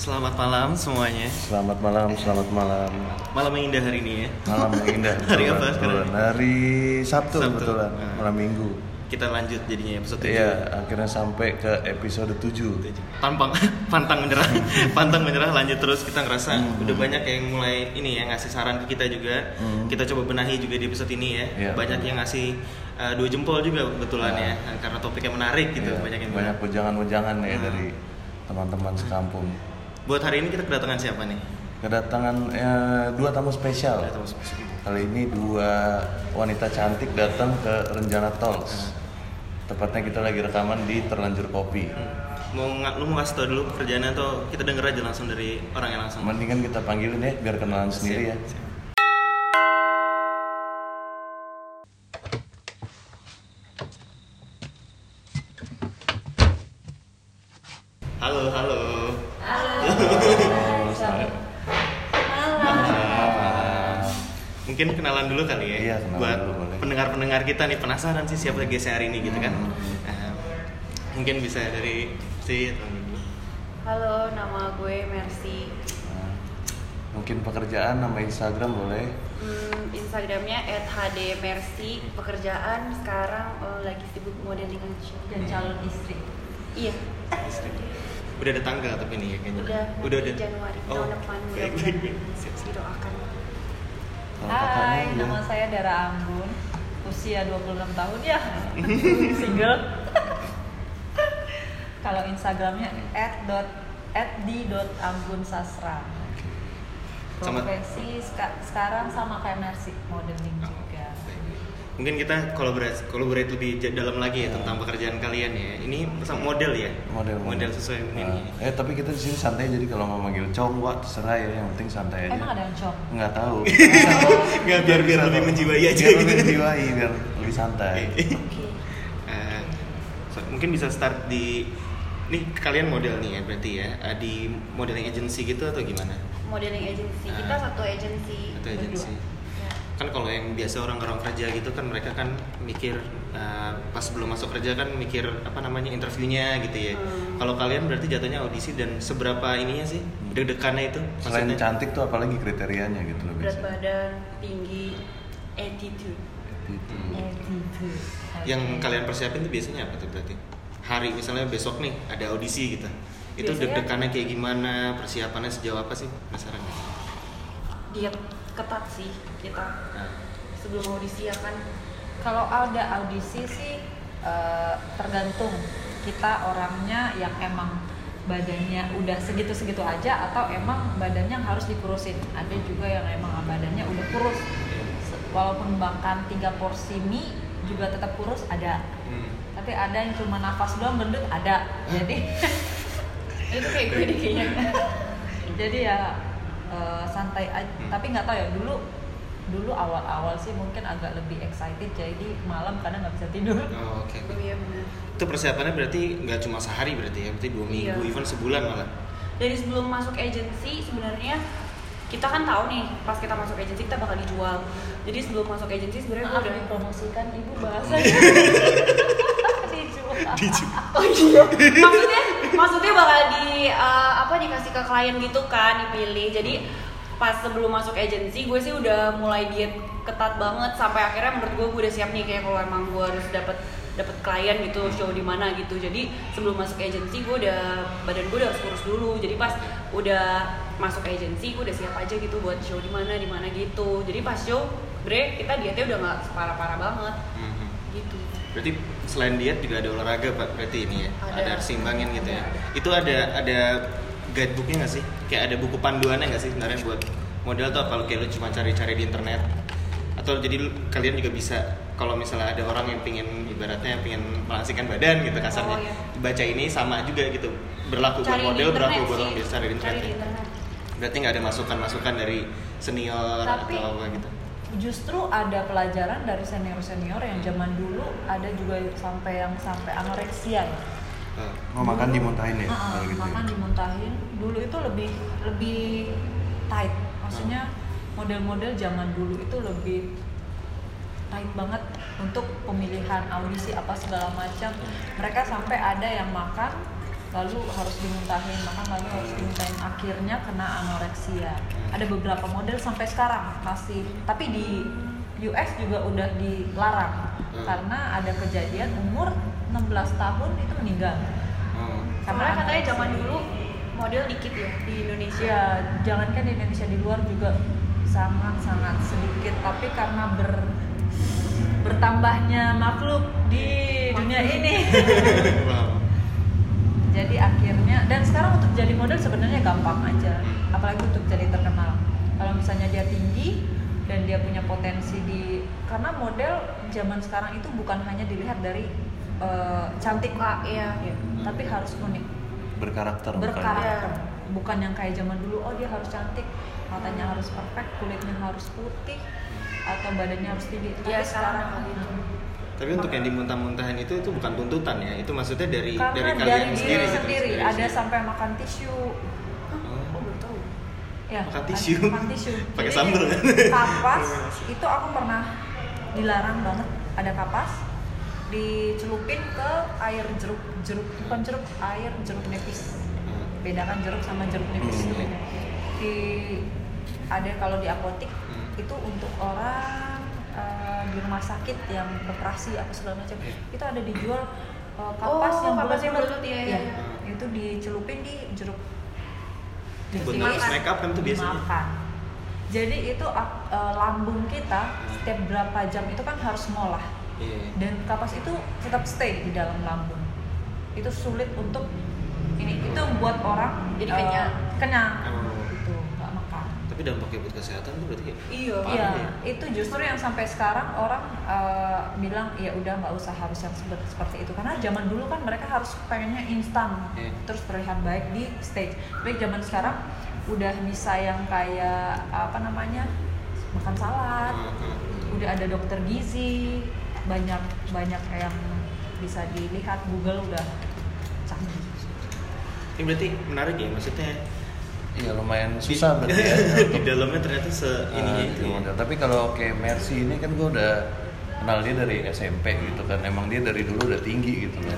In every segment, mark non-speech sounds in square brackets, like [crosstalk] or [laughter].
Selamat malam semuanya. Selamat malam, selamat malam. Malam yang indah hari ini ya. Malam yang indah. [laughs] Hari apa sekarang? Hari Sabtu, Sabtu. betulan. Ah. Malam Minggu. Kita lanjut jadinya episode 7. Iya, akhirnya sampai ke episode 7. Tampang [laughs] pantang menyerah. [laughs] pantang menyerah lanjut terus kita ngerasa Hmm. udah banyak yang mulai ini ya ngasih saran ke kita juga. Hmm. Kita coba benahi juga di episode ini ya. Iya. Banyak yang ngasih uh, dua jempol juga kebetulan Ah. ya karena topiknya menarik gitu. Iya, Banyak yang banyak bilang. ujangan-ujangan ya Hmm. dari teman-teman sekampung. Buat hari ini kita kedatangan siapa nih? Kedatangan eh, dua tamu spesial. Ada tamu spesial. Kali ini dua wanita cantik datang ke Renjana Talks. Tepatnya kita lagi rekaman di Terlanjur Kopi. Mau nggak lu mau kasih tau dulu pekerjaannya atau kita denger aja langsung dari orang yang langsung? Mendingan kita panggilin ya biar kenalan sendiri ya. Siap. Halo, halo. Oh, saya- Mungkin kenalan dulu kali ya. Iya, buat pendengar-pendengar kita nih penasaran sih siapa GC hari ini gitu kan. Hmm. Nah, mungkin bisa dari si dulu. Halo, nama gue Mercy. Nah, mungkin pekerjaan nama Instagram boleh Hmm, Instagramnya @hdmercy. Pekerjaan sekarang eh, lagi sibuk modeling dan calon istri Iya, Istri. Udah ada tanggal tapi nih ya kayaknya. udah. Udah ada. Januari Oh, tahun depan baik, mudah-mudahan baik, baik. Siap, siap. didoakan. Hai, ya. nama saya Dara Anggun Usia 26 tahun ya [laughs] Single [laughs] Kalau Instagramnya at dot at di dot anggun sasra Sama- Profesi ska- sekarang sama kayak Mercy Modeling juga. Mungkin kita kolaborasi kolaborasi lebih dalam lagi ya tentang pekerjaan kalian ya. Ini model ya. model model sesuai Nah, ini. eh tapi kita di sini santai jadi kalau mau manggil cong wah terserah ya yang penting santai aja Emang ada yang cong? nggak tahu [laughs] Nggak, biar- biar lebih menjiwai aja biar gitu. lebih menjiwai biar lebih santai [laughs] Oke. Eh, so- mungkin bisa start di nih kalian model nih ya berarti ya eh, di modeling agency gitu atau gimana? Modeling agency. Kita Ah. satu agency. Atau agency? Ya. Kan kalau yang biasa orang-orang kerja gitu kan mereka kan mikir eh, pas belum masuk kerja kan mikir apa namanya interviewnya gitu ya. Hmm. Kalau kalian berarti jatuhnya audisi dan seberapa ininya sih deg-degannya itu? selain Maksudnya- cantik tuh apalagi kriterianya gitu loh Berat biasanya badan, tinggi, attitude. Itu. Attitude yang kalian persiapin tuh biasanya apa tuh berarti hari misalnya besok nih ada audisi gitu itu deg-degannya kayak gimana persiapannya sejauh apa sih penasaran Diet ketat sih kita nah, sebelum audisi ya kan. Kalau ada audisi sih eh, tergantung kita orangnya yang emang badannya udah segitu-segitu aja atau emang badannya yang harus dikurusin. Ada juga yang emang badannya udah kurus. Walaupun makan tiga porsi mie juga tetap kurus ada. hmm. Tapi ada yang cuma nafas doang gendut ada. Jadi [laughs] Itu kayak gue kayaknya. [laughs] jadi ya eh, santai aja. Hmm. Tapi nggak tahu ya dulu dulu awal-awal sih mungkin agak lebih excited jadi malam kadang nggak bisa tidur. oh, oke Oh iya benar. itu persiapannya berarti nggak cuma sehari berarti ya berarti dua minggu Iya. even sebulan malah dari sebelum masuk agency sebenarnya kita kan tahu nih pas kita masuk agency kita bakal dijual jadi sebelum masuk agency sebenarnya Maaf udah dipromosikan ibu bahasa [laughs] dijual. oh iya maksudnya maksudnya bakal di eh, apa dikasih ke klien gitu kan dipilih jadi pas sebelum masuk agency gue sih udah mulai diet ketat banget sampai akhirnya menurut gue gue udah siap nih kayak kalau emang gue harus dapat dapat klien gitu show di mana gitu. Jadi sebelum masuk agency gue udah badan gue udah harus kurus dulu. Jadi pas udah masuk agency gue udah siap aja gitu buat show di mana di mana gitu. Jadi pas show bre kita dietnya udah nggak separah parah banget. Mhm. gitu. Berarti selain diet juga ada olahraga pak? Berarti ini ya Ada. ada, seimbangin gitu ya. Ada, itu ada ada guidebooknya nggak sih? Kayak ada buku panduannya nggak sih sebenarnya buat model tuh kalau kayak lu cuma cari-cari di internet? Atau jadi kalian juga bisa kalau misalnya ada orang yang pingin ibaratnya yang pingin melangsingkan badan gitu kasarnya Oh, iya. baca ini sama juga gitu berlaku buat cari di model berlaku buat orang biasa di internet cari di internet. berarti nggak ada masukan-masukan dari senior Tapi- atau apa gitu? Justru ada pelajaran dari senior-senior yang zaman dulu ada juga sampai yang sampai anoreksia ya. Mau makan dimuntahin ya Ah, ah, gitu ya? makan dimuntahin. Dulu itu lebih lebih tight. Maksudnya model-model zaman dulu itu lebih tight banget untuk pemilihan audisi apa segala macam. Mereka sampai ada yang makan lalu harus dimuntahin makan lalu harus dimuntahin akhirnya kena anoreksia ada beberapa model sampai sekarang masih tapi di US juga udah dilarang Hmm. karena ada kejadian umur 16 tahun itu meninggal Oh. Karena katanya zaman dulu model dikit ya di Indonesia. Ya, jangankan di Indonesia di luar juga sangat-sangat sedikit, tapi karena ber bertambahnya makhluk di dunia ini. [laughs] Wow. jadi akhirnya dan sekarang untuk jadi model sebenarnya gampang aja, apalagi untuk jadi terkenal. Kalau misalnya dia tinggi dan dia punya potensi di karena model zaman sekarang itu bukan hanya dilihat dari eh, cantik Suka, iya. ya, tapi harus unik. berkarakter berkarakter Iya. bukan yang kayak zaman dulu oh dia harus cantik matanya harus perfect kulitnya harus putih atau badannya harus tinggi tapi Iya, sekarang gitu. Tapi untuk yang dimuntah-muntahin itu itu bukan tuntutan ya, itu maksudnya dari karena dari dari, kalian diri sendiri, gitu, sendiri dari ada sampai makan tisu Oh. Oh, belum tahu. ya Makan tisu? makan tisu [laughs] Pakai sambal kan? kapas [laughs] itu aku pernah dilarang banget ada kapas dicelupin ke air jeruk jeruk bukan jeruk air jeruk nipis Hmm. bedakan jeruk sama jeruk nipis itu Hmm. beda. di ada kalau di apotik Hmm. itu untuk orang eh, di rumah sakit yang operasi apa segala macam Iya. itu ada dijual eh, kapas Oh, yang kapas yang bulat, iya, Iya. iya. itu dicelupin di jeruk buat nangis make up kan tuh biasanya. Dimakan. jadi itu eh, lambung kita setiap berapa jam itu kan harus ngolah Iya. dan kapas itu tetap stay di dalam lambung itu sulit untuk ini itu buat orang Jadi kenyang. kenyang Oh. itu nggak makan Tapi dampaknya buat kesehatan tuh berarti kayak Iya. Iya, ya. itu justru yang sampai sekarang orang eh, bilang ya udah nggak usah harus yang seperti itu karena zaman dulu kan mereka harus pengennya instan Iya. terus terlihat baik di stage. Tapi zaman sekarang udah bisa yang kayak apa namanya makan salad, Hmm, hmm. udah ada dokter gizi, banyak banyak yang bisa dilihat Google udah canggih. Ini berarti menarik ya, maksudnya iya lumayan di- susah berarti ya [laughs] di dalamnya ternyata se ininya Ah, itu. di ya. model. Tapi kalau kayak Mercy ini kan gue udah kenal dia dari SMP gitu kan. Emang dia dari dulu udah tinggi gitu loh.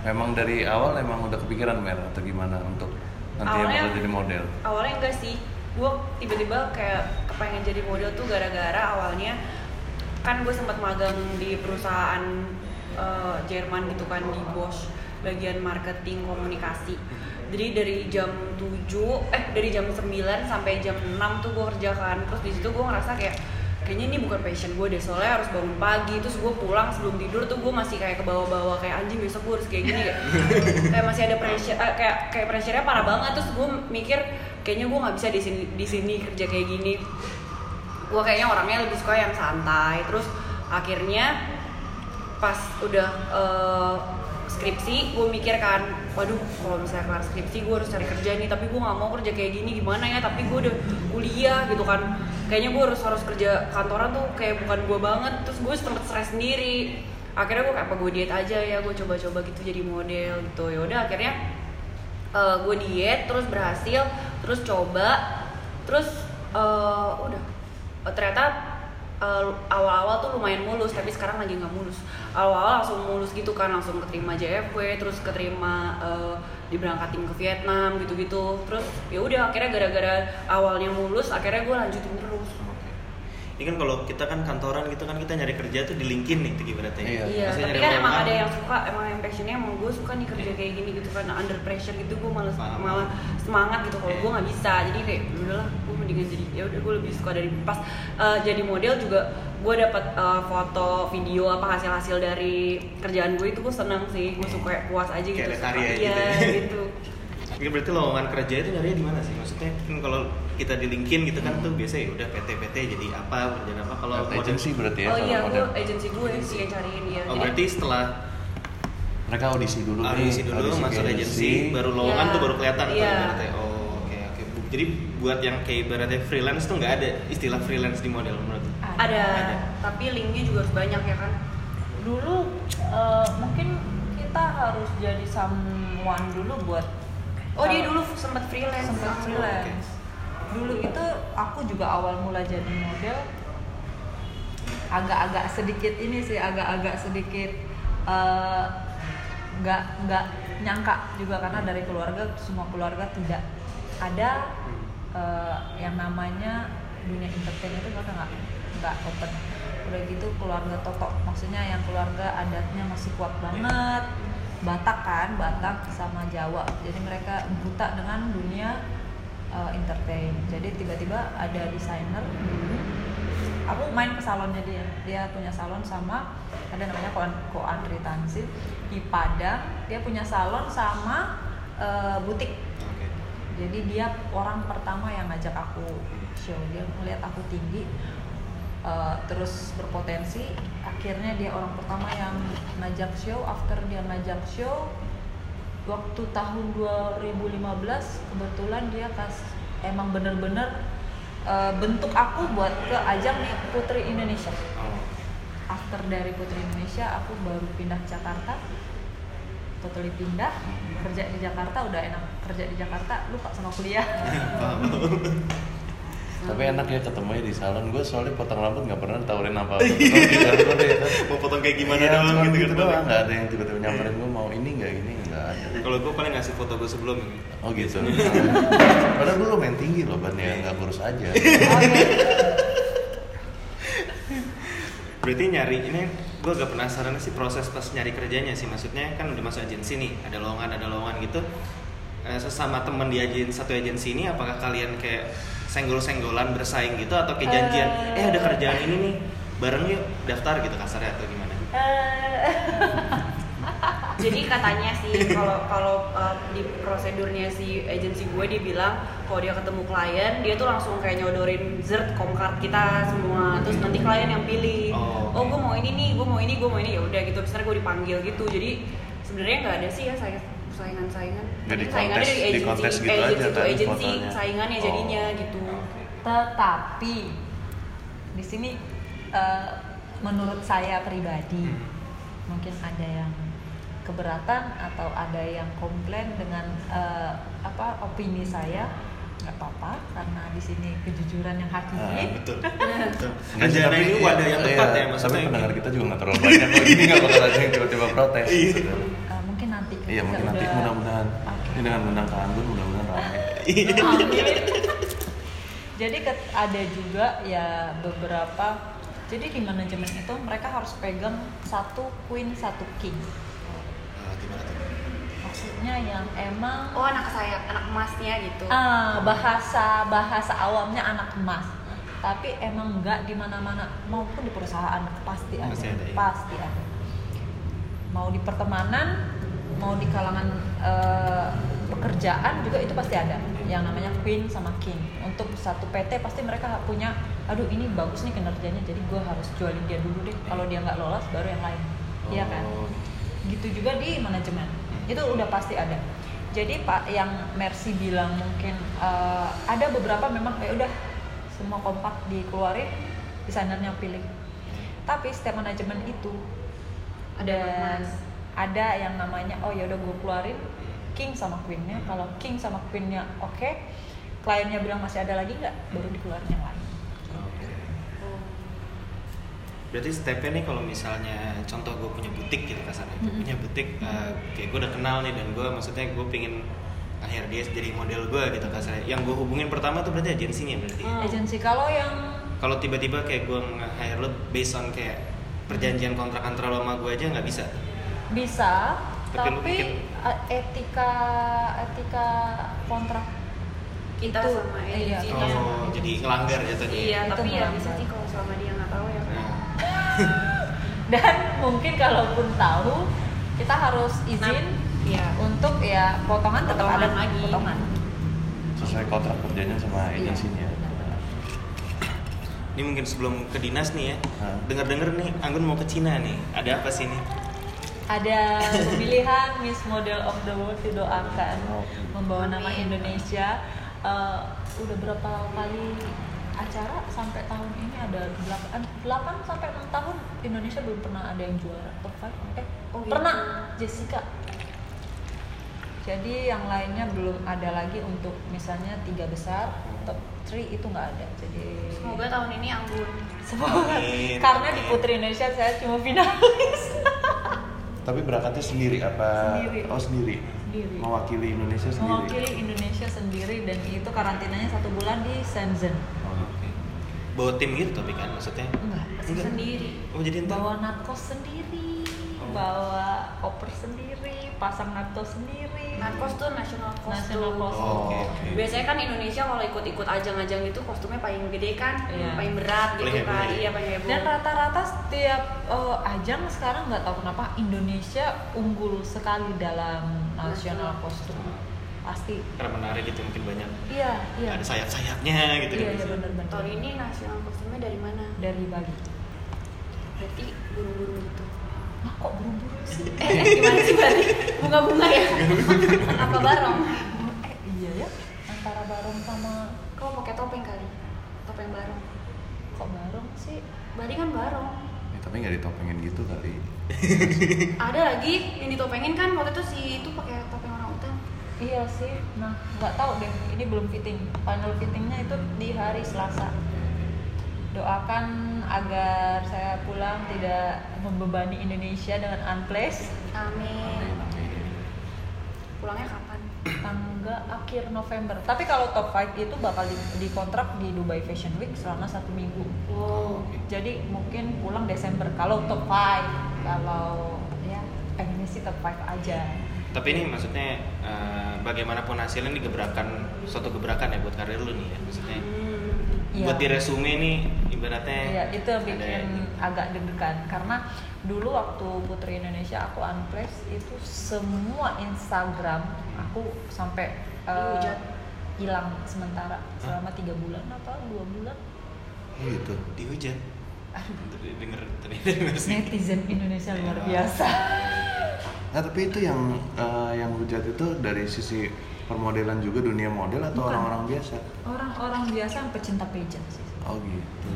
Memang dari awal emang udah kepikiran Mer atau gimana untuk nanti yang Awalnya- bakal jadi model. awalnya enggak sih gue tiba-tiba kayak kepengen jadi model tuh gara-gara awalnya kan gue sempat magang di perusahaan eh, Jerman gitu kan di Bosch bagian marketing komunikasi. Jadi dari jam 7 eh dari jam 9 sampai jam 6 tuh gue kerjakan terus di situ gue ngerasa kayak kayaknya ini bukan passion gue deh. Soalnya harus bangun pagi terus gue pulang sebelum tidur tuh gue masih kayak ke bawah-bawah kayak anjing besok gue harus kayak gini kayak, [laughs] kayak masih ada pressure eh, kayak kayak pressure-nya parah banget. Terus gue mikir kayaknya gue nggak bisa di sini di sini kerja kayak gini gue kayaknya orangnya lebih suka yang santai. Terus akhirnya pas udah eh, skripsi gue mikir kan waduh kalau misalnya kelar skripsi gue harus cari kerja nih tapi gue nggak mau kerja kayak gini gimana ya? Tapi gue udah kuliah gitu kan. Kayaknya gue harus harus kerja kantoran tuh kayak bukan gue banget. Terus gue sempet stres sendiri. Akhirnya gue apa gue diet aja ya? Gue coba-coba gitu jadi model gitu. Ya udah akhirnya eh, gue diet terus berhasil terus coba terus eh, udah Eh, ternyata eh, awal-awal tuh lumayan mulus tapi sekarang lagi nggak mulus awal-awal langsung mulus gitu kan langsung keterima JFW terus keterima eh, diberangkatin ke Vietnam gitu-gitu terus ya udah akhirnya gara-gara awalnya mulus akhirnya gue lanjutin terus. Ini kan kalau kita kan kantoran gitu kan kita nyari kerja tuh di LinkedIn nih tuh ibaratnya. Iya. Iya, Maksudnya tapi kan emang ada yang suka, emang yang passionnya emang gue suka nih kerja kayak gini gitu karena under pressure gitu gue malah Paham. malah semangat gitu kalau Iya. gue nggak bisa jadi kayak "Ya udahlah gue mendingan jadi ya udah gue lebih suka dari pas eh, jadi model juga gue dapat eh, foto video apa hasil hasil dari kerjaan gue itu gue seneng sih gue suka kayak puas aja gitu Kayak suka. iya, gitu ya. gitu [laughs] Ini berarti lowongan kerja itu nyarinya di mana sih? Maksudnya kan kalau kita di LinkedIn gitu kan tuh biasa ya udah PT-PT jadi apa, kerjaan apa kalau Ad agency berarti ya oh iya model. gue agensi gue sih yang cariin dia Oh jadi berarti setelah Mereka audisi dulu audisi nih, dulu audisi masuk agensi, baru lowongan Iya. tuh baru kelihatan tuh Iya. Oh oke oke. Jadi buat yang kayak ibaratnya freelance tuh nggak ada istilah freelance di model menurut lu? ada, Ada. tapi linknya juga harus banyak ya kan dulu eh, mungkin kita harus jadi someone dulu buat oh dia dulu sempat freelance sempat freelance. dulu itu aku juga awal mula jadi model. Agak-agak sedikit ini sih agak-agak sedikit eh, nggak nggak nyangka juga karena dari keluarga semua keluarga tidak ada eh, yang namanya dunia entertain itu mereka nggak nggak open. Udah gitu keluarga Toto maksudnya yang keluarga adatnya masih kuat banget Batak kan Batak sama Jawa. Jadi mereka buta dengan dunia eh, entertain. Jadi tiba-tiba ada desainer dulu aku main ke salonnya dia. Dia punya salon sama ada namanya Ko, Ko Andri Tansil di Padang. Dia punya salon sama eh, butik. Jadi dia orang pertama yang ngajak aku show. Dia melihat aku tinggi eh, terus berpotensi akhirnya dia orang pertama yang ngajak show. After dia ngajak show waktu tahun 2015 kebetulan dia kas emang bener-bener eh, bentuk aku buat ke ajang nih Putri Indonesia. Oh. after dari Putri Indonesia aku baru pindah Jakarta. Totally pindah kerja di Jakarta udah enak kerja di Jakarta lupa sama kuliah [laughs] Tapi enak ya ketemunya di salon. Gue soalnya potong rambut nggak pernah tawarin ya kan. Mau potong kayak gimana Iya, doang cuma gitu gitu doang. Nggak ada yang tiba-tiba nyamperin gue mau ini nggak ini nggak ada. Kalau gue paling ngasih foto gue sebelum ini. Oh gitu. Padahal gue lumayan tinggi loh ban ya, nggak kurus aja. [laughs] Berarti nyari ini gue agak penasaran sih proses pas nyari kerjanya sih. Maksudnya kan udah masuk agensi nih, ada lowongan ada lowongan gitu. Eh, sesama teman di agensi satu agensi ini, apakah kalian kayak senggol-senggolan bersaing gitu atau kayak janjian? Eh. Eh ada kerjaan ini nih, bareng yuk daftar gitu kasarnya atau gimana? Eh, [laughs] Jadi katanya sih kalau kalau uh, di prosedurnya si agensi gue dia bilang kalau dia ketemu klien dia tuh langsung kayak nyodorin zert komkart kita semua terus nanti klien yang pilih Oh, oh, oke. gue mau ini nih gue mau ini gue mau ini ya udah gitu misalnya gue dipanggil gitu jadi sebenarnya nggak ada sih ya saya saingan saingan Nggak di saingannya kontes- dari di agensi kontes gitu agensi aja to kan agensi fotonya. saingannya Oh. jadinya gitu Oke. tetapi di sini eh, menurut saya pribadi Hmm. mungkin ada yang keberatan atau ada yang komplain dengan eh, apa opini saya nggak apa-apa karena di sini kejujuran yang hakiki Ah, Betul. [laughs] Rencana tapi- ini wadah yang iya, tepat ya Tapi maksudnya. pendengar kita juga nggak terlalu banyak. Ini nggak bakal ada yang tiba-tiba protes. Iya. Iya mungkin nanti udah- mudah-mudahan Oke. ini dengan undang ke Anggun mudah-mudahan ramai. Jadi ada juga ya beberapa jadi di manajemen itu mereka harus pegang satu queen satu king Ah, gimana tuh? maksudnya yang emang oh anak saya anak emasnya gitu ah, bahasa bahasa awamnya anak emas tapi emang nggak di mana-mana maupun di perusahaan pasti ada Pasti ada, iya. pasti ada mau di pertemanan mau di kalangan eh, pekerjaan juga itu pasti ada. Yang namanya queen sama king. Untuk satu PT pasti mereka punya aduh ini bagus nih kinerjanya jadi gue harus jualin dia dulu deh. Kalau dia nggak lolos baru yang lain. Iya kan? Oh, gitu juga di manajemen. Itu udah pasti ada. Jadi pak yang Mercy bilang mungkin eh, ada beberapa memang ya udah semua kompak dikeluarin desainernya pilih. Tapi setiap manajemen itu Ada dan emas. Ada yang namanya oh ya udah gue keluarin king sama queennya kalau king sama queennya oke kliennya bilang masih ada lagi nggak baru dikeluarin yang lain Oke. Oh. Berarti stepnya nih kalau misalnya contoh gue punya butik gitu kasarnya, gue Mhm. punya butik, eh, kayak gue udah kenal nih dan gue maksudnya gue pingin akhir dia jadi model gue gitu kasarnya. Yang gue hubungin pertama tuh berarti agensinya berarti. Hmm. agensi kalau yang Kalau tiba-tiba kayak gue nge-hire lo based on kayak perjanjian kontrak antara lo sama gue aja nggak bisa. Bisa Tapi tapi eh, etika etika kontrak kita Itu, sama iya, Oh, jadi ngelanggar jatuhnya. iya Itu tapi ya bisa sih kalau selama dia nggak tahu ya Nah, [laughs] dan mungkin kalaupun tahu kita harus izin iya untuk ya potongan tetap Potongan ada lagi. potongan Sesuai kontrak kerjanya sama Iya, agensinya. benar-benar. ini mungkin sebelum ke dinas nih ya, Hah? denger-denger nih Anggun mau ke Cina nih. Ada apa sih nih? Ada pemilihan Miss Model of the World didoakan Oh. membawa nama. Indonesia. Eh, udah berapa kali acara sampai tahun ini? Ada 8, 8 sampai 6 tahun Indonesia belum pernah ada yang juara. Top 5 eh Oh, pernah. Jessica. Jadi yang lainnya belum ada lagi untuk misalnya tiga besar top 3 itu nggak ada. Jadi semoga tahun ini Anggun Semoga. Amin. karena di Putri Indonesia saya cuma finalis [laughs] Tapi berangkatnya sendiri apa? Sendiri. Oh sendiri. Sendiri. Mewakili Indonesia sendiri. mewakili Indonesia sendiri dan itu karantinanya satu bulan di Shenzhen Oh, Oke. Bawa tim gitu tapi kan maksudnya. enggak Enggak. sendiri Oh jadi entar. bawa narkos sendiri. Bawa koper sendiri pasang narkos sendiri narkos tuh national National costume costume. Oh, Oke. oke. biasanya kan Indonesia kalau ikut-ikut ajang-ajang itu kostumnya paling gede kan Iya. paling berat gitu Paling kan ya? iya paling heboh dan rata-rata setiap eh, ajang sekarang nggak tahu kenapa Indonesia unggul sekali dalam national kostum pasti Karena menarik gitu mungkin banyak. iya iya Ada sayap-sayapnya gitu. iya kan. iya benar-benar tahun ini national kostumnya dari mana dari Bali berarti buru-buru gitu kok buru-buru sih? [laughs] Eh, gimana sih berarti? Bunga-bunga ya? [laughs] Apa barong? Eh iya ya. Antara barong sama kau pakai topeng kali? Topeng barong. Kok barong sih? Bali kan barong. Ya, tapi nggak ditopengin gitu kali. [laughs] ada lagi yang ditopengin kan? Waktu itu si itu pakai topeng orang utan Iya sih, nah nggak tahu deh, ini belum fitting. Final fittingnya itu di hari Selasa. Doakan agar saya pulang tidak membebani Indonesia dengan unplace amin pulangnya kapan tangga akhir November. Tapi kalau top 5 itu bakal di- dikontrak di Dubai Fashion Week selama satu minggu. wow Jadi mungkin pulang Desember kalau top 5. Kalau ya pengennya sih top 5 aja. Tapi ini maksudnya eh, bagaimanapun hasilnya ini gebrakan suatu gebrakan ya buat karir lu nih ya maksudnya. hmm. Iya. Buat di resume nih ibaratnya. Iya, itu yang ada- bikin agak deg-degan karena dulu waktu Putri Indonesia aku unplace itu semua Instagram aku sampai Dihujat. hilang sementara selama tiga bulan apa dua bulan Oh gitu. dihujat. Aduh. Denger denger netizen Indonesia luar biasa Nah tapi itu yang eh, yang hujat itu dari sisi permodelan juga dunia model atau orang-orang biasa? orang-orang biasa yang pecinta pageant sih Oh gitu.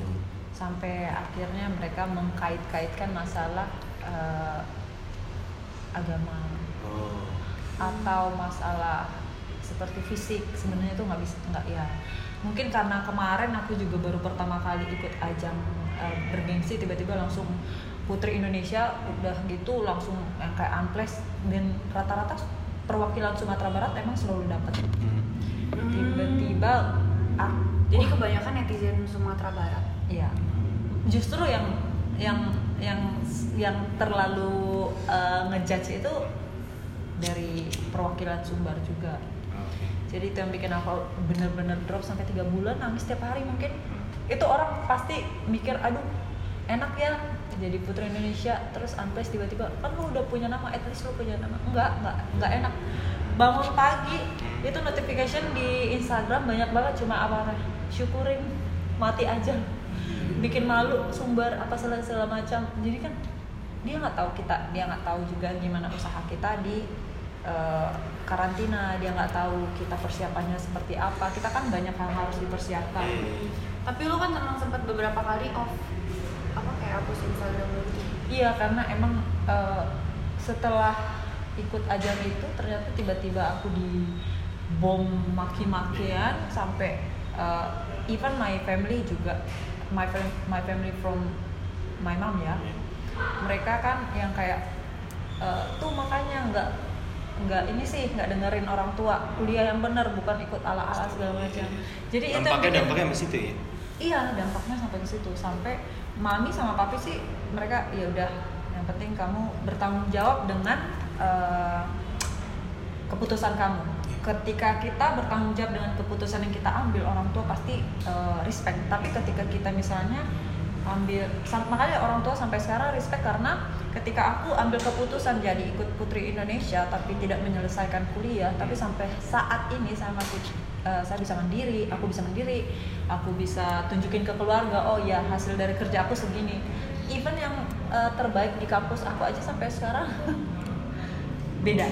sampai akhirnya mereka mengkait-kaitkan masalah eh, agama Oh. atau masalah seperti fisik sebenarnya itu nggak bisa nggak ya mungkin karena kemarin aku juga baru pertama kali ikut ajang eh, bergengsi tiba-tiba langsung putri Indonesia udah gitu langsung yang kayak unplace dan rata-rata perwakilan Sumatera Barat emang selalu dapat Hmm. tiba-tiba ah, jadi kebanyakan netizen Sumatera Barat Iya. Justru yang yang yang yang terlalu eh, ngejudge itu dari perwakilan Sumbar juga. Jadi itu yang bikin aku bener-bener drop sampai tiga bulan nangis tiap hari mungkin. Itu orang pasti mikir, aduh enak ya jadi putri Indonesia terus unplace tiba-tiba kan lu udah punya nama at least lu punya nama. Enggak enggak enggak enak. Bangun pagi itu notification di Instagram banyak banget cuma apa syukurin mati aja. Bikin malu sumber apa segala segala macam. Jadi kan dia nggak tahu kita dia nggak tahu juga gimana usaha kita di eh, karantina. Dia nggak tahu kita persiapannya seperti apa. Kita kan banyak hal harus dipersiapkan. Tapi lu kan emang sempat beberapa kali off hapus Instagram lu gitu iya karena emang eh, setelah ikut ajang itu ternyata tiba-tiba aku di bom maki-makian sampai eh, even my family juga my fam- my family from my mom ya mereka kan yang kayak eh, tuh makanya nggak nggak ini sih nggak dengerin orang tua kuliah yang benar bukan ikut ala-ala segala macam. Jadi itu yang Dampaknya bikin- dampaknya sampai situ ya. iya dampaknya sampai ke situ sampai mami sama papi sih mereka ya udah yang penting kamu bertanggung jawab dengan eh, keputusan kamu. Ketika kita bertanggung jawab dengan keputusan yang kita ambil orang tua pasti eh, respect. Tapi ketika kita misalnya ambil makanya orang tua sampai sekarang respect karena ketika aku ambil keputusan jadi ikut Putri Indonesia tapi tidak menyelesaikan kuliah tapi sampai saat ini saya masih eh, saya bisa mandiri aku bisa mandiri aku bisa tunjukin ke keluarga oh ya hasil dari kerja aku segini. Even yang eh, terbaik di kampus aku aja sampai sekarang [laughs] beda.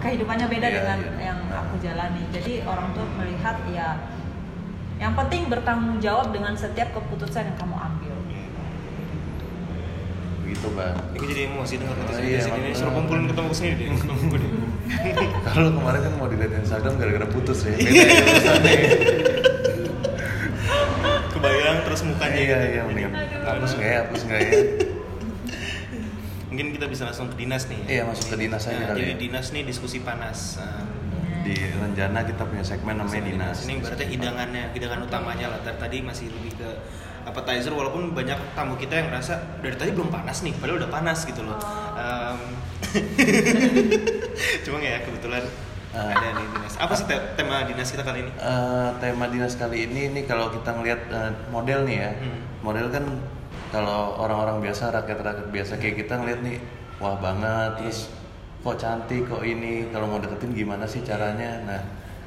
Kehidupannya beda Iya, dengan iya. yang aku jalani. Jadi orang tua melihat ya yang penting bertanggung jawab dengan setiap keputusan yang kamu ambil Begitu bang. Ini jadi emosi denger Oh, iya, netizen ini makanya. suruh kumpulin ketemu sini deh. [laughs] Ketemu deh. Kalau kemarin kan mau dilihat Instagram gara-gara putus ya. Beda ya urusannya. Kebayang terus mukanya Iya gitu. iya mendingan hapus nggak ya hapus nggak ya. mungkin kita bisa langsung ke dinas nih. Iya, masuk ke dinas aja Nah, kali jadi ya. dinas nih diskusi panas. Nah, di Renjana kita punya segmen namanya dinas. Ini berarti hidangannya, hidangan utamanya lah. Tadi masih lebih ke appetizer walaupun banyak tamu kita yang merasa dari tadi belum panas nih, padahal udah panas gitu loh. Em, [laughs] Cuma ya kebetulan Ah. ada nih dinas. Apa sih te- tema dinas kita kali ini? Eh, tema dinas kali ini ini kalau kita ngelihat eh, model nih ya, Hmm. model kan kalau orang-orang biasa rakyat-rakyat biasa kayak kita ngelihat nih wah banget, terus kok cantik kok ini kalau mau deketin gimana sih caranya? Nah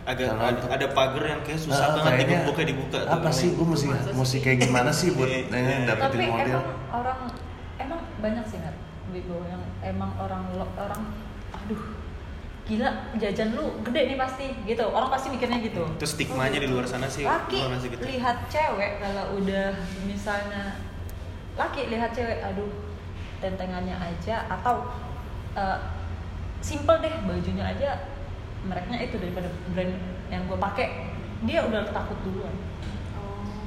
ada, untuk- ada pagar yang kayak susah Ah, banget kayaknya dibuka dibuka. tuh Apa sih gue mesti mesti sih? kayak gimana sih buat [laughs] Iya. ini dapetin tapi model? emang orang emang banyak sih nggak Bigo yang emang orang lo- orang aduh gila jajan lu gede nih pasti gitu orang pasti mikirnya gitu Terus stigmanya di luar sana sih laki luar gitu. lihat cewek kalau udah misalnya laki lihat cewek aduh tentengannya aja atau eh, simple deh bajunya aja mereknya itu daripada brand yang gue pakai. Dia udah takut duluan.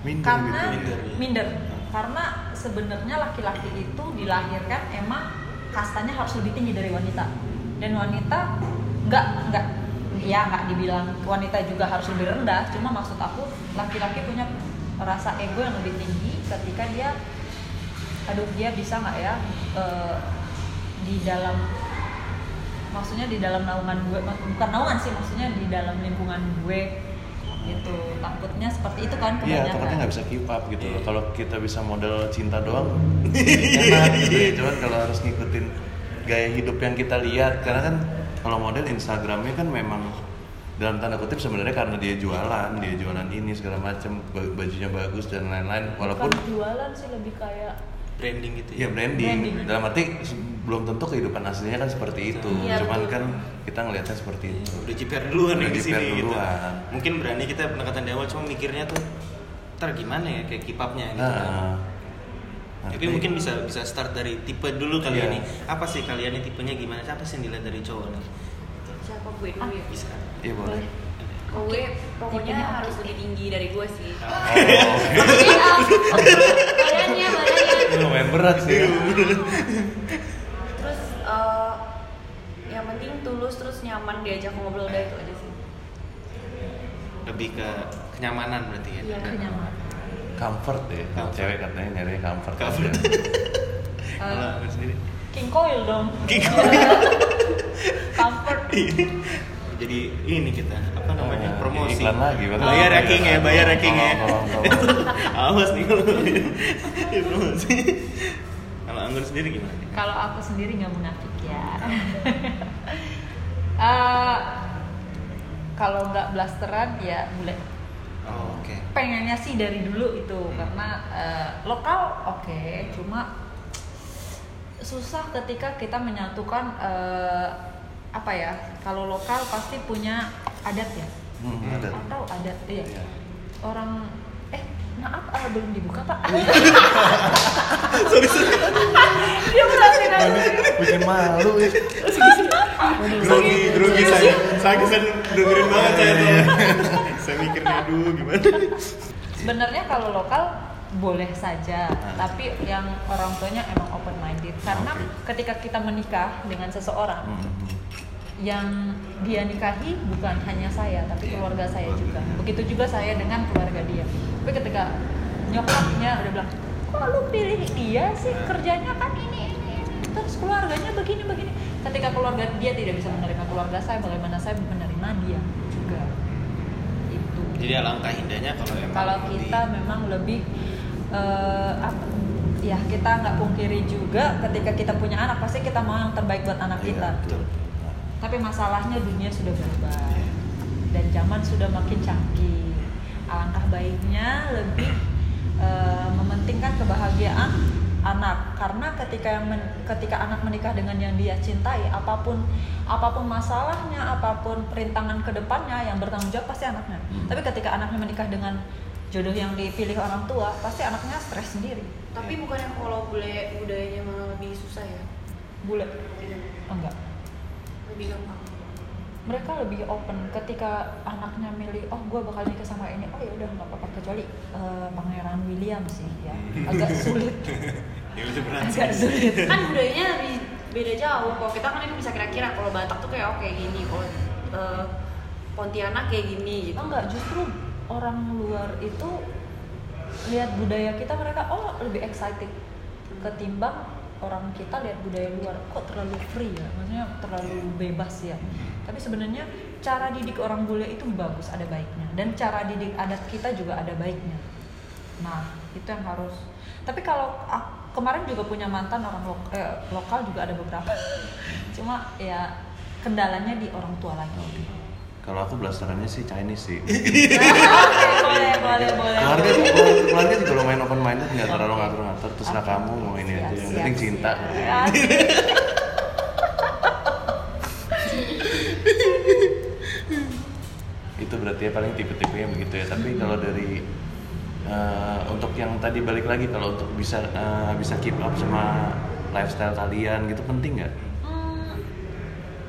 Minder karena gitu. Minder, minder, ya. karena sebenarnya laki-laki itu dilahirkan emang kastanya harus lebih tinggi dari wanita. Dan wanita nggak nggak ya nggak dibilang wanita juga harus lebih rendah. Cuma maksud aku laki-laki punya rasa ego yang lebih tinggi ketika dia aduh dia bisa nggak ya eh, di dalam maksudnya di dalam naungan gue bukan naungan sih maksudnya di dalam lingkungan gue gitu takutnya seperti itu kan Iya, takutnya nggak bisa keep up gitu loh. Iya. Kalau kita bisa model cinta doang, [laughs] enak gitu ya. Cuman kalau harus ngikutin gaya hidup yang kita lihat, karena kan kalau model Instagramnya kan memang dalam tanda kutip sebenarnya karena dia jualan, dia jualan ini segala macam, ba- bajunya bagus dan lain-lain. Walaupun Bukan jualan sih lebih kayak branding gitu ya branding. Branding. Dalam arti belum tentu kehidupan aslinya kan seperti itu. Iya, Cuman betul. kan kita ngelihatnya seperti itu. udah jiper duluan Udah ya di sini gitu. duluan. Mungkin berani kita pendekatan di awal cuma mikirnya tuh ntar gimana ya kayak keep up-nya gitu kan. Nah, Tapi nanti- mungkin bisa bisa start dari tipe dulu kali Iya. ini. Apa sih kalian ini tipenya gimana? Apa sih yang dilihat dari cowok nih? Siapa gue dulu ya? Bisa. Iya boleh. Gue pokoknya Tipenya harus lebih tinggi dari gue sih. Oh, [laughs] Maksudnya ah, badannya, badannya. Lumayan berat sih. ya. Terus eh, yang penting tulus terus nyaman diajak ngobrol udah itu aja sih. Lebih ke kenyamanan berarti ya. Iya, Dan- kenyaman comfort kalau Comfort. cewek katanya nyari comfort, Comfort. [laughs] Kalau aku sendiri. King Coil dong King [laughs] comfort Jadi ini kita apa namanya Eh, promosi. iklan lagi berarti. Bayar ya King ya, bayar ya King ya. Awas nih kalau [laughs] ya, promosi. Kalau Anggun sendiri gimana? kalau aku sendiri nggak munafik ya [laughs] Eh, kalau nggak blasteran ya boleh Oh, oke. pengennya sih dari dulu itu Hmm. karena eh, lokal oke cuma susah ketika kita menyatukan eh, apa ya kalau lokal pasti punya adat ya Hmm, ada. atau adat iya Iya. orang eh maaf ah, belum dibuka pak [laughs] dia berhasil Bikin malu ya. Grogi, grogi saya. Saya kesan dengerin banget saya tuh. [laughs] saya mikirnya aduh gimana. sebenarnya kalau lokal boleh saja Ah. tapi yang orang tuanya emang open minded karena Oke. ketika kita menikah dengan seseorang Hmm, hmm. Yang dia nikahi bukan hanya saya tapi Iya, keluarga saya juga. begitu juga saya dengan keluarga dia. Tapi ketika nyokapnya udah bilang kok lu pilih dia sih? Kerjanya kan ini ini ini terus keluarganya begini begini. Ketika keluarga dia tidak bisa menerima keluarga saya bagaimana saya menerima dia juga? Itu. Jadi alangkah indahnya kalau emang kalau lebih- kita memang lebih eh, apa ya kita nggak pungkiri juga ketika kita punya anak pasti kita mau yang terbaik buat anak Iya, kita. betul. Tapi masalahnya dunia sudah berubah Iya. dan zaman sudah makin canggih. Alangkah baiknya lebih eh, mementingkan kebahagiaan anak karena ketika yang men- ketika anak menikah dengan yang dia cintai apa pun apa pun masalahnya apa pun perintangan ke depannya yang bertanggung jawab pasti anaknya Hmm. tapi ketika anaknya menikah dengan jodoh yang dipilih orang tua pasti anaknya stres sendiri Tapi bukannya kalau bule budayanya malah lebih susah ya? bule Tidak. enggak Lebih gampang. mereka lebih open ketika anaknya milih oh gue bakal nikah sama ini. Oh ya udah nggak apa-apa. Kecuali eh, pangeran William sih ya. Agak sulit. [laughs] Ya agak sulit. Kan budayanya lebih beda jauh. Kalau kita kan ini bisa kira-kira kalau Batak tuh kayak oke gini. Kalau eh, Pontianak kayak gini gitu. Enggak justru orang luar itu lihat budaya kita mereka oh lebih excited ketimbang orang kita lihat budaya luar kok terlalu free ya? Maksudnya terlalu bebas ya? Tapi sebenarnya cara didik orang bule itu bagus ada baiknya. Dan cara didik adat kita juga ada baiknya. Nah itu yang harus. Tapi kalau kemarin juga punya mantan orang lo- eh, lokal juga ada beberapa. [laughs] Cuma ya kendalanya di orang tua lagi Kalau aku blasterannya sih Chinese sih. [laughs] Boleh boleh boleh. Keluarga keluarga juga lumayan open minded nggak terlalu ngatur ngatur terserah kamu mau ini aja. yang penting cinta. [laughs] Itu berarti ya paling tipe-tipe yang begitu ya. Tapi kalau dari eh, untuk yang tadi balik lagi kalau untuk bisa eh, bisa keep up sama lifestyle kalian gitu penting nggak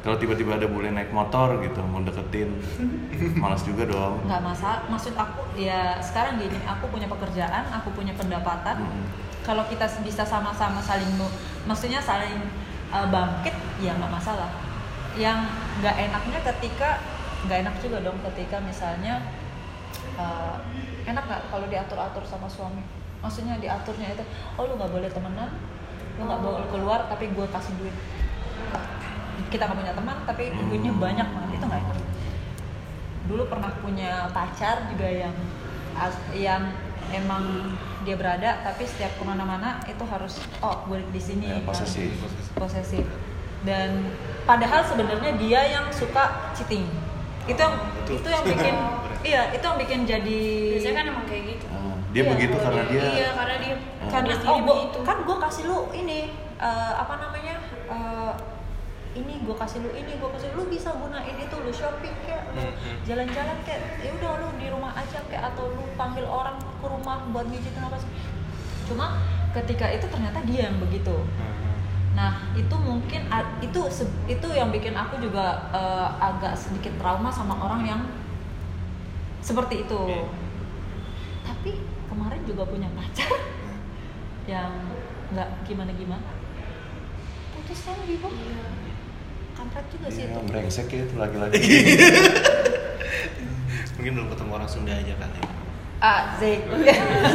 kalau tiba-tiba ada bule naik motor gitu mau deketin [laughs] malas juga dong. Nggak masalah maksud aku ya sekarang gini aku punya pekerjaan aku punya pendapatan. Mm-mm. kalau kita bisa sama-sama saling maksudnya saling uh, bangkit ya nggak masalah. Yang nggak enaknya ketika nggak enak juga dong ketika misalnya uh, enak nggak kalau diatur-atur sama suami? Maksudnya diaturnya itu oh lu nggak boleh temenan lu nggak boleh keluar tapi gue kasih duit kita nggak punya teman tapi duitnya banyak banget. Itu nggak enak dulu pernah punya pacar juga yang as- yang emang dia berada tapi setiap ke mana-mana itu harus oh gue di sini. Ya, posesif. posesif. Dan padahal sebenarnya dia yang suka cheating. Itu yang betul. itu yang bikin [laughs] iya itu yang bikin jadi biasanya kan emang kayak gitu. Ah, dia Iya, begitu karena dia iya karena dia karena Pasti oh dia gua, kan gue kasih lu ini eh, apa namanya eh, ini gue kasih lu ini gue kasih lu bisa gunain itu lu shopping kayak lu Hmm, hmm. jalan-jalan kayak ya udah lu di rumah aja kayak atau lu panggil orang ke rumah buat mijitin apa sih cuma ketika itu ternyata dia yang begitu nah itu mungkin itu itu yang bikin aku juga eh, agak sedikit trauma sama orang yang seperti itu Oke. tapi kemarin juga punya pacar [laughs] yang nggak gimana gimana putus kan Bibo Iya. Kampret juga sih Iya, itu. brengsek ya itu lagi-lagi [laughs] mungkin belum ketemu orang Sunda aja kali ya. ah Zik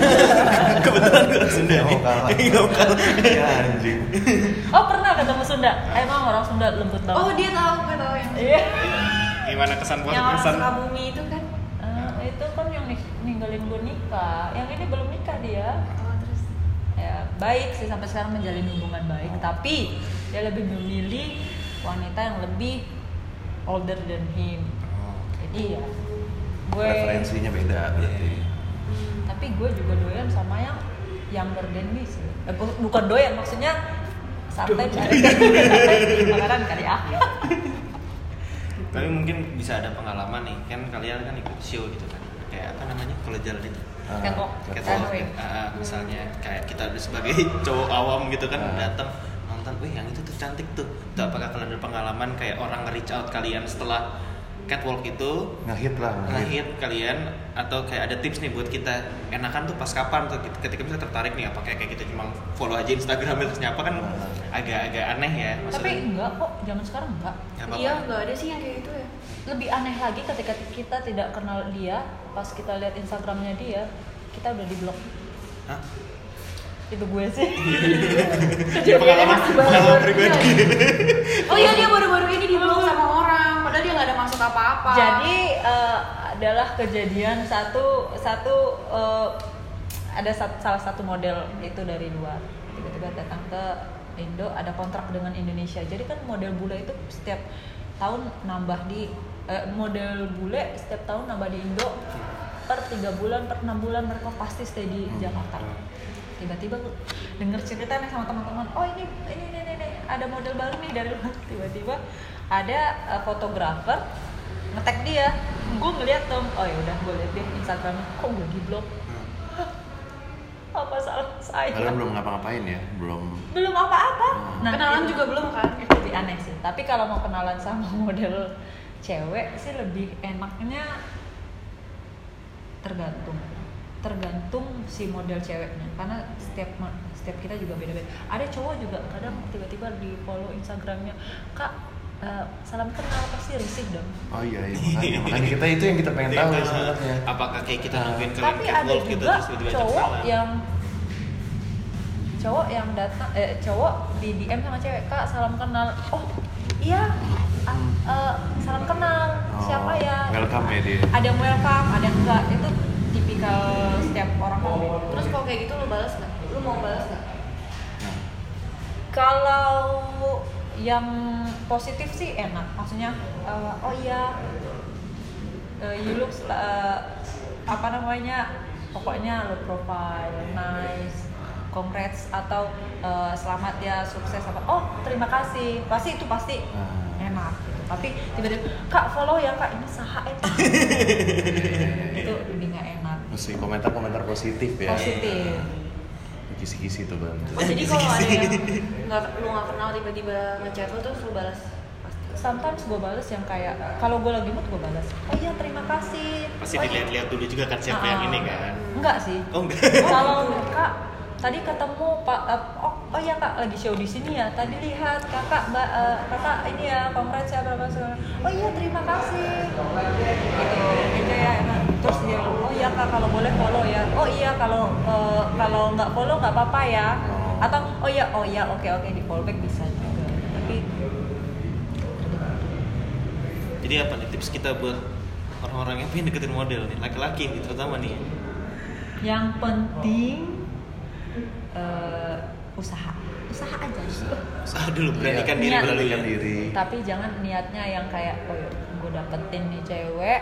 [laughs] kebetulan gue orang Sunda Lokal. [laughs] Lokal. ya anjing. Oh pernah ketemu Sunda? Emang orang Sunda lembut banget. Oh dia tahu gue tahu yang iya. Gimana kesan buat yang orang kesan Sukabumi itu kan? Eh, itu kan yang ninggalin gue nikah. Yang ini belum nikah dia. Oh terus? Ya baik sih sampai sekarang menjalin hubungan baik. Tapi dia lebih memilih wanita yang lebih older than him. Oh. jadi ya gue referensinya beda berarti. Tapi gue juga doyan sama yang younger than me sih. Eh, bu- bukan doyan maksudnya santai cari makanan kali ah tapi mungkin bisa ada pengalaman nih kan kalian kan ikut show gitu kan. Kayak apa namanya? Kalau jalan itu Catwalk. Catwalk, Runway. ah, misalnya kayak kita sebagai [laughs] cowok awam gitu kan Ah. datang nonton, wih yang itu tuh cantik tuh. Itu apakah kalian ada pengalaman kayak orang nge-reach out kalian setelah catwalk itu ngehit lah ngehit. kalian atau kayak ada tips nih buat kita enakan tuh pas kapan tuh? Ketika bisa tertarik nih apa kayak kita cuma follow aja Instagram terus nyapa kan Ah. agak-agak aneh ya tapi maksudnya enggak kok zaman sekarang enggak. Iya nggak ada sih yang kayak gitu ya. Lebih aneh lagi ketika kita tidak kenal dia pas kita lihat instagramnya dia kita udah di blok Hah? Itu gue sih. [laughs] Pengalaman pengalaman pribadi. Oh iya dia baru-baru ini di blog sama orang padahal dia nggak ada masuk apa-apa. Jadi eh, adalah kejadian satu satu eh, ada sat- salah satu model itu dari luar. Tiba-tiba datang ke Indo ada kontrak dengan Indonesia. Jadi kan model bule itu setiap tahun nambah di eh, model bule setiap tahun nambah di Indo per tiga bulan per enam bulan mereka pasti stay di Jakarta tiba-tiba denger cerita nih sama teman-teman oh ini ini ini, ini, ini, ada model baru nih dari luar. [laughs] Tiba-tiba ada uh, fotografer ngetek dia. Gue ngeliat dong oh ya udah gue liat dia instagramnya. Kok gue di blog? Apa salah saya? Kalian belum ngapa-ngapain ya belum. Belum apa-apa. Hmm. kenalan itu- juga belum kan [laughs] itu lebih aneh sih. Tapi kalau mau kenalan sama [laughs] model cewek sih lebih enaknya tergantung tergantung si model ceweknya. Karena setiap setiap kita juga beda-beda. Ada cowok juga kadang tiba-tiba di follow instagramnya kak eh, salam kenal pasti risih dong. Oh iya, iya makanya, [laughs] makanya kita itu yang kita pengen tahu Iya, sebenarnya. apakah kayak kita Nah. nungguin kalian tapi ada gitu juga terus tiba-tiba ajak cowok salam? yang cowok yang datang eh cowok di DM sama cewek kak salam kenal. Oh iya. Ah, eh, salam kenal. Oh, siapa ya? welcome ya dia. ada yang welcome ada yang enggak. Itu tipikal setiap orang beda Terus kalau kayak gitu lu balas nggak? Lu mau balas nggak? Nah, kalau yang positif sih enak maksudnya eh, oh iya eh, you look eh, apa namanya pokoknya low profile nice congrats atau eh, selamat ya sukses apa oh terima kasih pasti itu pasti Ah. enak gitu. tapi tiba-tiba kak follow ya kak ini saha eta [laughs] itu lebih nggak enak mesti komentar-komentar positif ya. positif Kisi-kisi tuh bang. Oh jadi kalau ada yang [laughs] nggak lu nggak kenal tiba-tiba ngechat lu terus lu balas sometimes gue bales yang kayak kalau gue lagi mood gue balas oh iya terima kasih Pasti oh, iya. dilihat-lihat dulu juga kan siapa yang Ah. ini kan. enggak sih Oh enggak. [laughs] kalau kak tadi ketemu pak eh, oh, oh ya kak lagi show di sini ya tadi lihat kakak mbak eh, kakak ini ya congrats ya berapa oh iya terima kasih gitu gitu ya emang. Terus dia oh iya kak kalau boleh follow ya. Oh iya kalau eh, kalau nggak follow nggak apa-apa ya. Atau oh iya oh iya oke oke di follow back bisa juga. Tapi Jadi apa nih tips kita buat orang-orang yang pengen deketin model nih, laki-laki nih terutama nih. yang penting eh, usaha. Usaha aja Usaha. Dulu beranikan Iya, diri. Beranikan diri. tapi jangan niatnya yang kayak oh gue dapetin nih cewek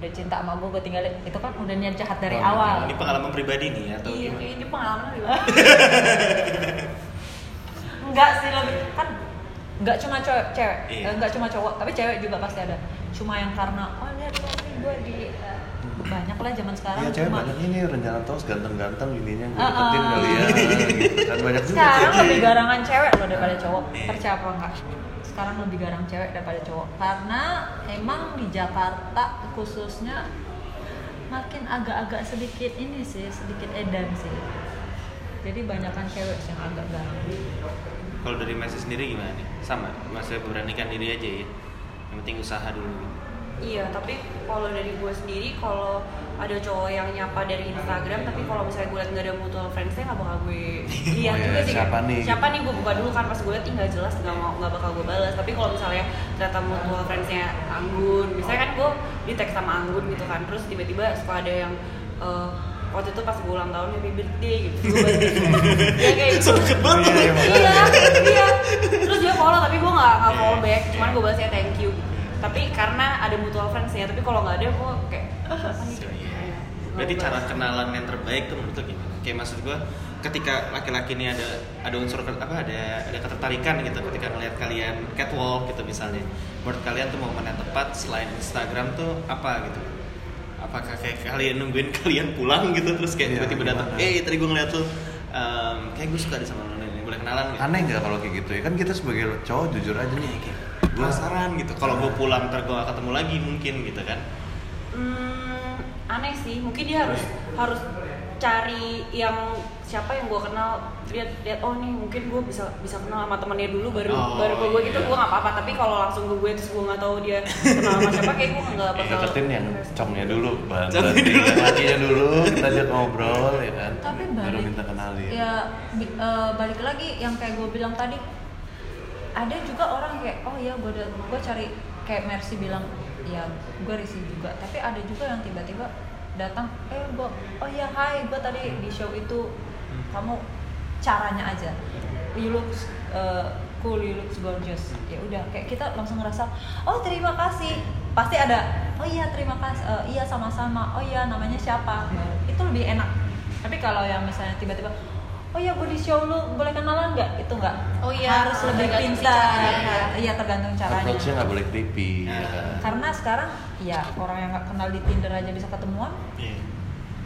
udah cinta sama gue gue tinggalin itu kan udah niat jahat dari Oh, awal Ini pengalaman pribadi nih ya, atau Iya, gimana? ini pengalaman gimana? [laughs] enggak sih lebih kan enggak cuma cewek cewek Iya. eh, enggak cuma cowok tapi cewek juga pasti ada cuma yang karena oh lihat nih gue di eh, banyak lah zaman sekarang Iya cewek cuma banyak ini rencana tos ganteng-ganteng ininya gue deketin ah. kali ya. Gitu [laughs] kan banyak juga sekarang cewek. lebih garangan cewek loh daripada cowok Iya. percaya apa enggak sekarang lebih garang cewek daripada cowok karena emang di Jakarta khususnya makin agak-agak sedikit ini sih sedikit edan sih jadi banyakan cewek yang agak garang Kalau dari Masih sendiri gimana nih? Sama, Masih beranikan diri aja ya. Yang penting usaha dulu. Iya, tapi kalau dari gue sendiri kalau ada cowok yang nyapa dari Instagram tapi kalau misalnya gue liat nggak ada mutual friends-nya nggak bakal gue lihat [laughs] Oh, juga iya, sih siapa nih? siapa nih gue buka dulu kan pas gue liat ih, nggak jelas nggak mau nggak bakal gue balas tapi kalau misalnya ternyata mutual friends-nya Anggun misalnya kan gue di tag sama Anggun gitu kan terus tiba-tiba suka ada yang eh, waktu itu pas gue ulang tahun happy birthday gitu. Gue balas [laughs] ya kayak gitu. Iya, iya, iya. iya. Terus dia follow tapi gue nggak nggak follow back. Cuman gue balasnya thank you. Tapi karena ada mutual friends ya tapi kalau nggak ada gue kayak apa nih? So. Iya. Berarti cara kenalan yang terbaik tuh menurut lo gimana? Kayak maksud gua ketika laki-laki ini ada ada unsur apa ada ada ketertarikan gitu ketika melihat kalian catwalk gitu misalnya. Menurut kalian tuh momen yang tepat selain Instagram tuh apa gitu? Apakah kayak kalian nungguin [laughs] kalian pulang gitu terus kayak Iya, tiba-tiba datang, gimana? eh tadi gue ngeliat lu, em, kayak gue suka deh sama lu nih, boleh kenalan nggak? Aneh nggak kalau kayak gitu ya? Kan kita sebagai cowok jujur aja nih. Kayak Gua- penasaran gitu. Kalau gue pulang ntar gue ketemu lagi mungkin gitu kan? Hmm, aneh sih mungkin dia harus harus cari yang siapa yang gue kenal lihat lihat oh nih mungkin gue bisa bisa kenal sama temennya dulu baru Oh, baru ke gue gitu iya. gue nggak apa-apa tapi kalau langsung ke gue terus gue nggak tahu dia kenal sama siapa kayak gue nggak bakal Deketin yang comnya dulu, Bang. Comnya Berarti dulu. yang lakinya dulu, kita ajak ngobrol ya kan. tapi Baru balik minta kenalin. ya bi- eh, balik lagi yang kayak gue bilang tadi ada juga orang kayak oh ya gue gue cari kayak Mercy bilang ya gue risih juga. Tapi ada juga yang tiba-tiba datang eh gue oh ya hai gue tadi di show itu. Kamu caranya aja. You look uh, cool you look gorgeous. Ya udah kayak kita langsung ngerasa oh terima kasih. Pasti ada oh iya terima kasih Eh, iya sama-sama. Oh iya namanya siapa? Itu lebih enak. Tapi kalau yang misalnya tiba-tiba oh iya gue di show lu boleh kenalan nggak itu nggak Oh iya, harus lebih pintar iya tergantung caranya Approach-nya nggak boleh creepy. Ya. ya kan? karena sekarang ya orang yang nggak kenal di Tinder aja bisa ketemuan Iya.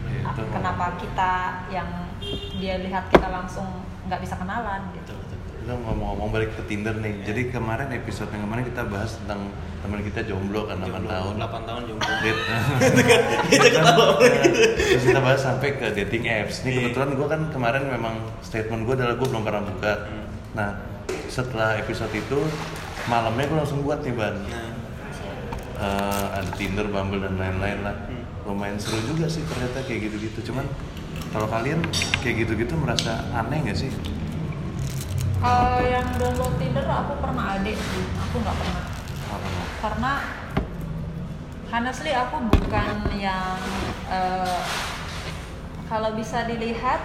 Ya, Ah, itu. kenapa kita yang dia lihat kita langsung nggak bisa kenalan gitu Betul, betul. Kita ngomong-ngomong balik ke Tinder nih. Jadi kemarin episode yang kemarin kita bahas tentang teman kita jomblo kan 8 tahun. 8 tahun jomblo. Date. [laughs] Kita ketawa. Terus kita bahas sampai ke dating apps. Nih Iya. kebetulan gue kan kemarin memang statement gue adalah gue belum pernah buka. Hmm. Nah setelah episode itu malamnya gue langsung buat nih ban. Nah, Eh, ada Tinder, Bumble dan lain-lain lah. Hmm. Lumayan seru juga sih ternyata kayak gitu-gitu. Cuman kalau kalian kayak gitu-gitu merasa aneh nggak sih? Kalau yang download Tinder aku pernah adik sih, aku nggak pernah. Karena honestly aku bukan yang eh, kalau bisa dilihat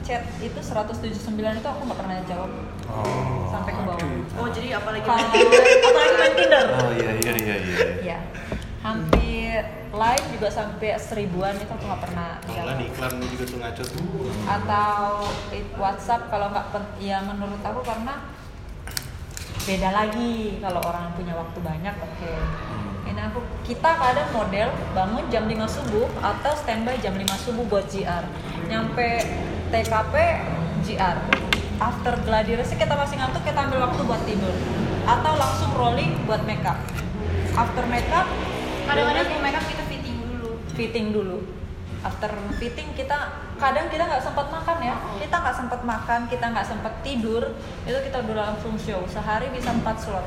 chat itu 179 itu aku nggak pernah jawab Oh. sampai ke bawah. Oh jadi apalagi Kalau apalagi main Tinder. Oh iya iya iya iya. Ya, hampir live juga sampai seribuan itu aku nggak pernah jawab. di iklan lu juga tuh ngaco tuh. Atau it- WhatsApp kalau nggak ya menurut aku karena beda lagi kalau orang punya waktu banyak oke. Ini aku kita kadang model bangun jam 5 subuh atau standby jam 5 subuh buat GR. Nyampe TKP GR. After gladi resik kita masih ngantuk kita ambil waktu buat tidur atau langsung rolling buat makeup. After makeup kadang-kadang sebelum makeup kita fitting dulu. fitting dulu. After fitting kita kadang kita nggak sempat makan ya. Kita nggak sempat makan kita nggak sempat tidur itu kita udah langsung show. Sehari bisa 4 slot.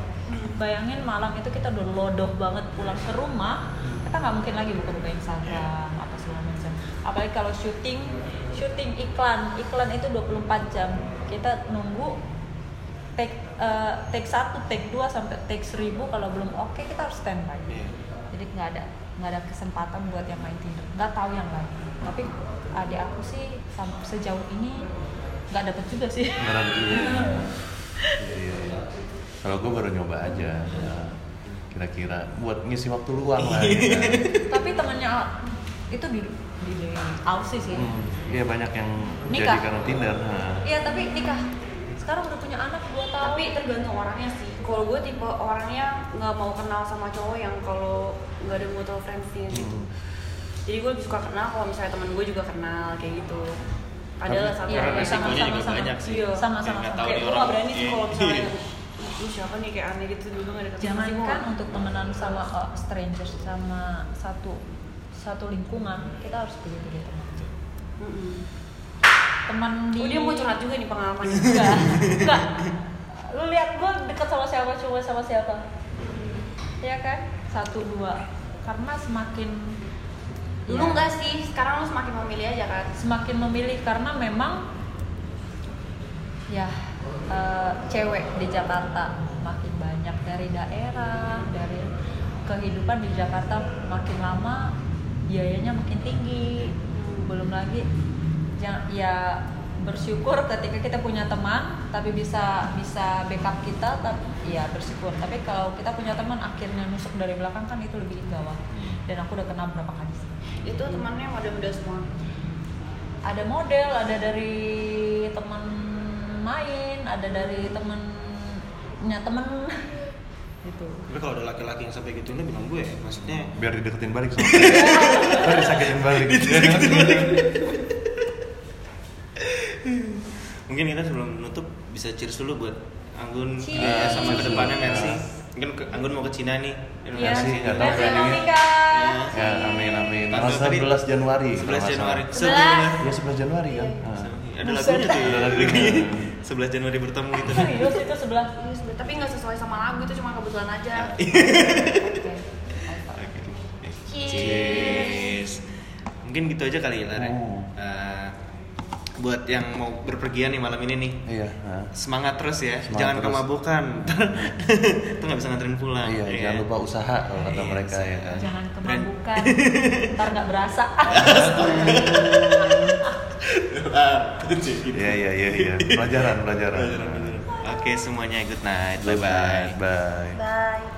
Bayangin malam itu kita udah lodoh banget pulang ke rumah kita nggak mungkin lagi buka-buka Instagram apa segala macam. Apalagi kalau syuting syuting iklan. Iklan itu 24 jam. Kita nunggu take eh, take satu take dua sampai take seribu kalau belum oke kita harus standby. Iya. Jadi nggak ada nggak ada kesempatan buat yang main Tinder nggak tahu yang lain tapi adik aku sih sejauh ini nggak dapet juga sih juga. Iya, iya, iya. Kalau gue baru nyoba aja. ya. Kira-kira buat ngisi waktu luang lah. ya kan. tapi temannya itu di di, di Aussie sih Hmm, Iya banyak yang Nikah. jadi karena Tinder. Nah. iya tapi nikah sekarang udah punya anak dua tahun Tapi tergantung orangnya sih. Kalau gue tipe orangnya nggak mau kenal sama cowok yang kalau nggak ada mutual friends-nya gitu. Hmm. Jadi gue lebih suka kenal kalau misalnya teman gue juga kenal kayak gitu. Adalah satu orang yang sama, resikonya sama, juga sama. banyak sih. Iya. Sama, sama, sama. Kayak gue orang. nggak berani sih Iya. kalau misalnya lu siapa nih kayak aneh gitu dulu sama sih, gua jangankan nggak- untuk temenan sama uh, strangers sama satu satu lingkungan kita harus begitu gitu Mm-mm. teman di Oh dia mau curhat juga nih pengalaman. enggak [laughs] enggak lu lihat gue deket sama siapa? Coba sama siapa? Ya kan? Satu dua. Karena semakin Dulu ya, enggak sih, sekarang lu semakin memilih aja kan. semakin memilih karena memang ya eh, cewek di Jakarta makin banyak dari daerah dari kehidupan di Jakarta makin lama biayanya makin tinggi. Belum lagi ya bersyukur ketika kita punya teman tapi bisa bisa backup kita tapi ya bersyukur. Tapi kalau kita punya teman akhirnya nusuk dari belakang kan itu lebih gawat dan aku udah kenal berapa kali sih. Itu temannya model-model semua. ada model, ada dari teman main, ada dari temennya temen. [laughs] Gitu. Tapi kalau ada laki-laki yang sampai gitu ini bilang gue, maksudnya Biar dideketin balik sama [laughs] Biar disakitin balik. Mungkin kita sebelum nutup bisa cheers dulu buat Anggun Cheers. eh, sama Cheers. ke depannya Mercy. Mungkin ke- Anggun mau ke Cina nih. Iya, Mercy, nggak tahu Mercy planningnya. Monika. Ya, amin amin. Tanggal Tanggal tadi- 11 Januari. 11 kalau nggak Januari. salah. Sebelas. Ya 11 Januari kan. Iya. Ah. Ada lagunya tuh. Ada lagunya. [laughs] 11 Januari bertemu gitu. Serius itu sebelah. Iya, sebenernya. Tapi nggak sesuai sama lagu itu cuma kebetulan aja. [laughs] Oke. Cheers. Cheers. Mungkin gitu aja kali ya, Lara. Oh. Buat yang mau berpergian nih malam ini nih, Iya. ah. semangat terus ya, Semangat jangan terus. kemabukan. [laughs] Itu nggak bisa nganterin pulang. Iya, ya. jangan lupa usaha kalau kata Iya, mereka ya kan. Jangan kemabukan. [laughs] Ntar nggak berasa. Iya iya iya iya. Pelajaran pelajaran. Oke semuanya good night, bye bye. night, Bye. Bye.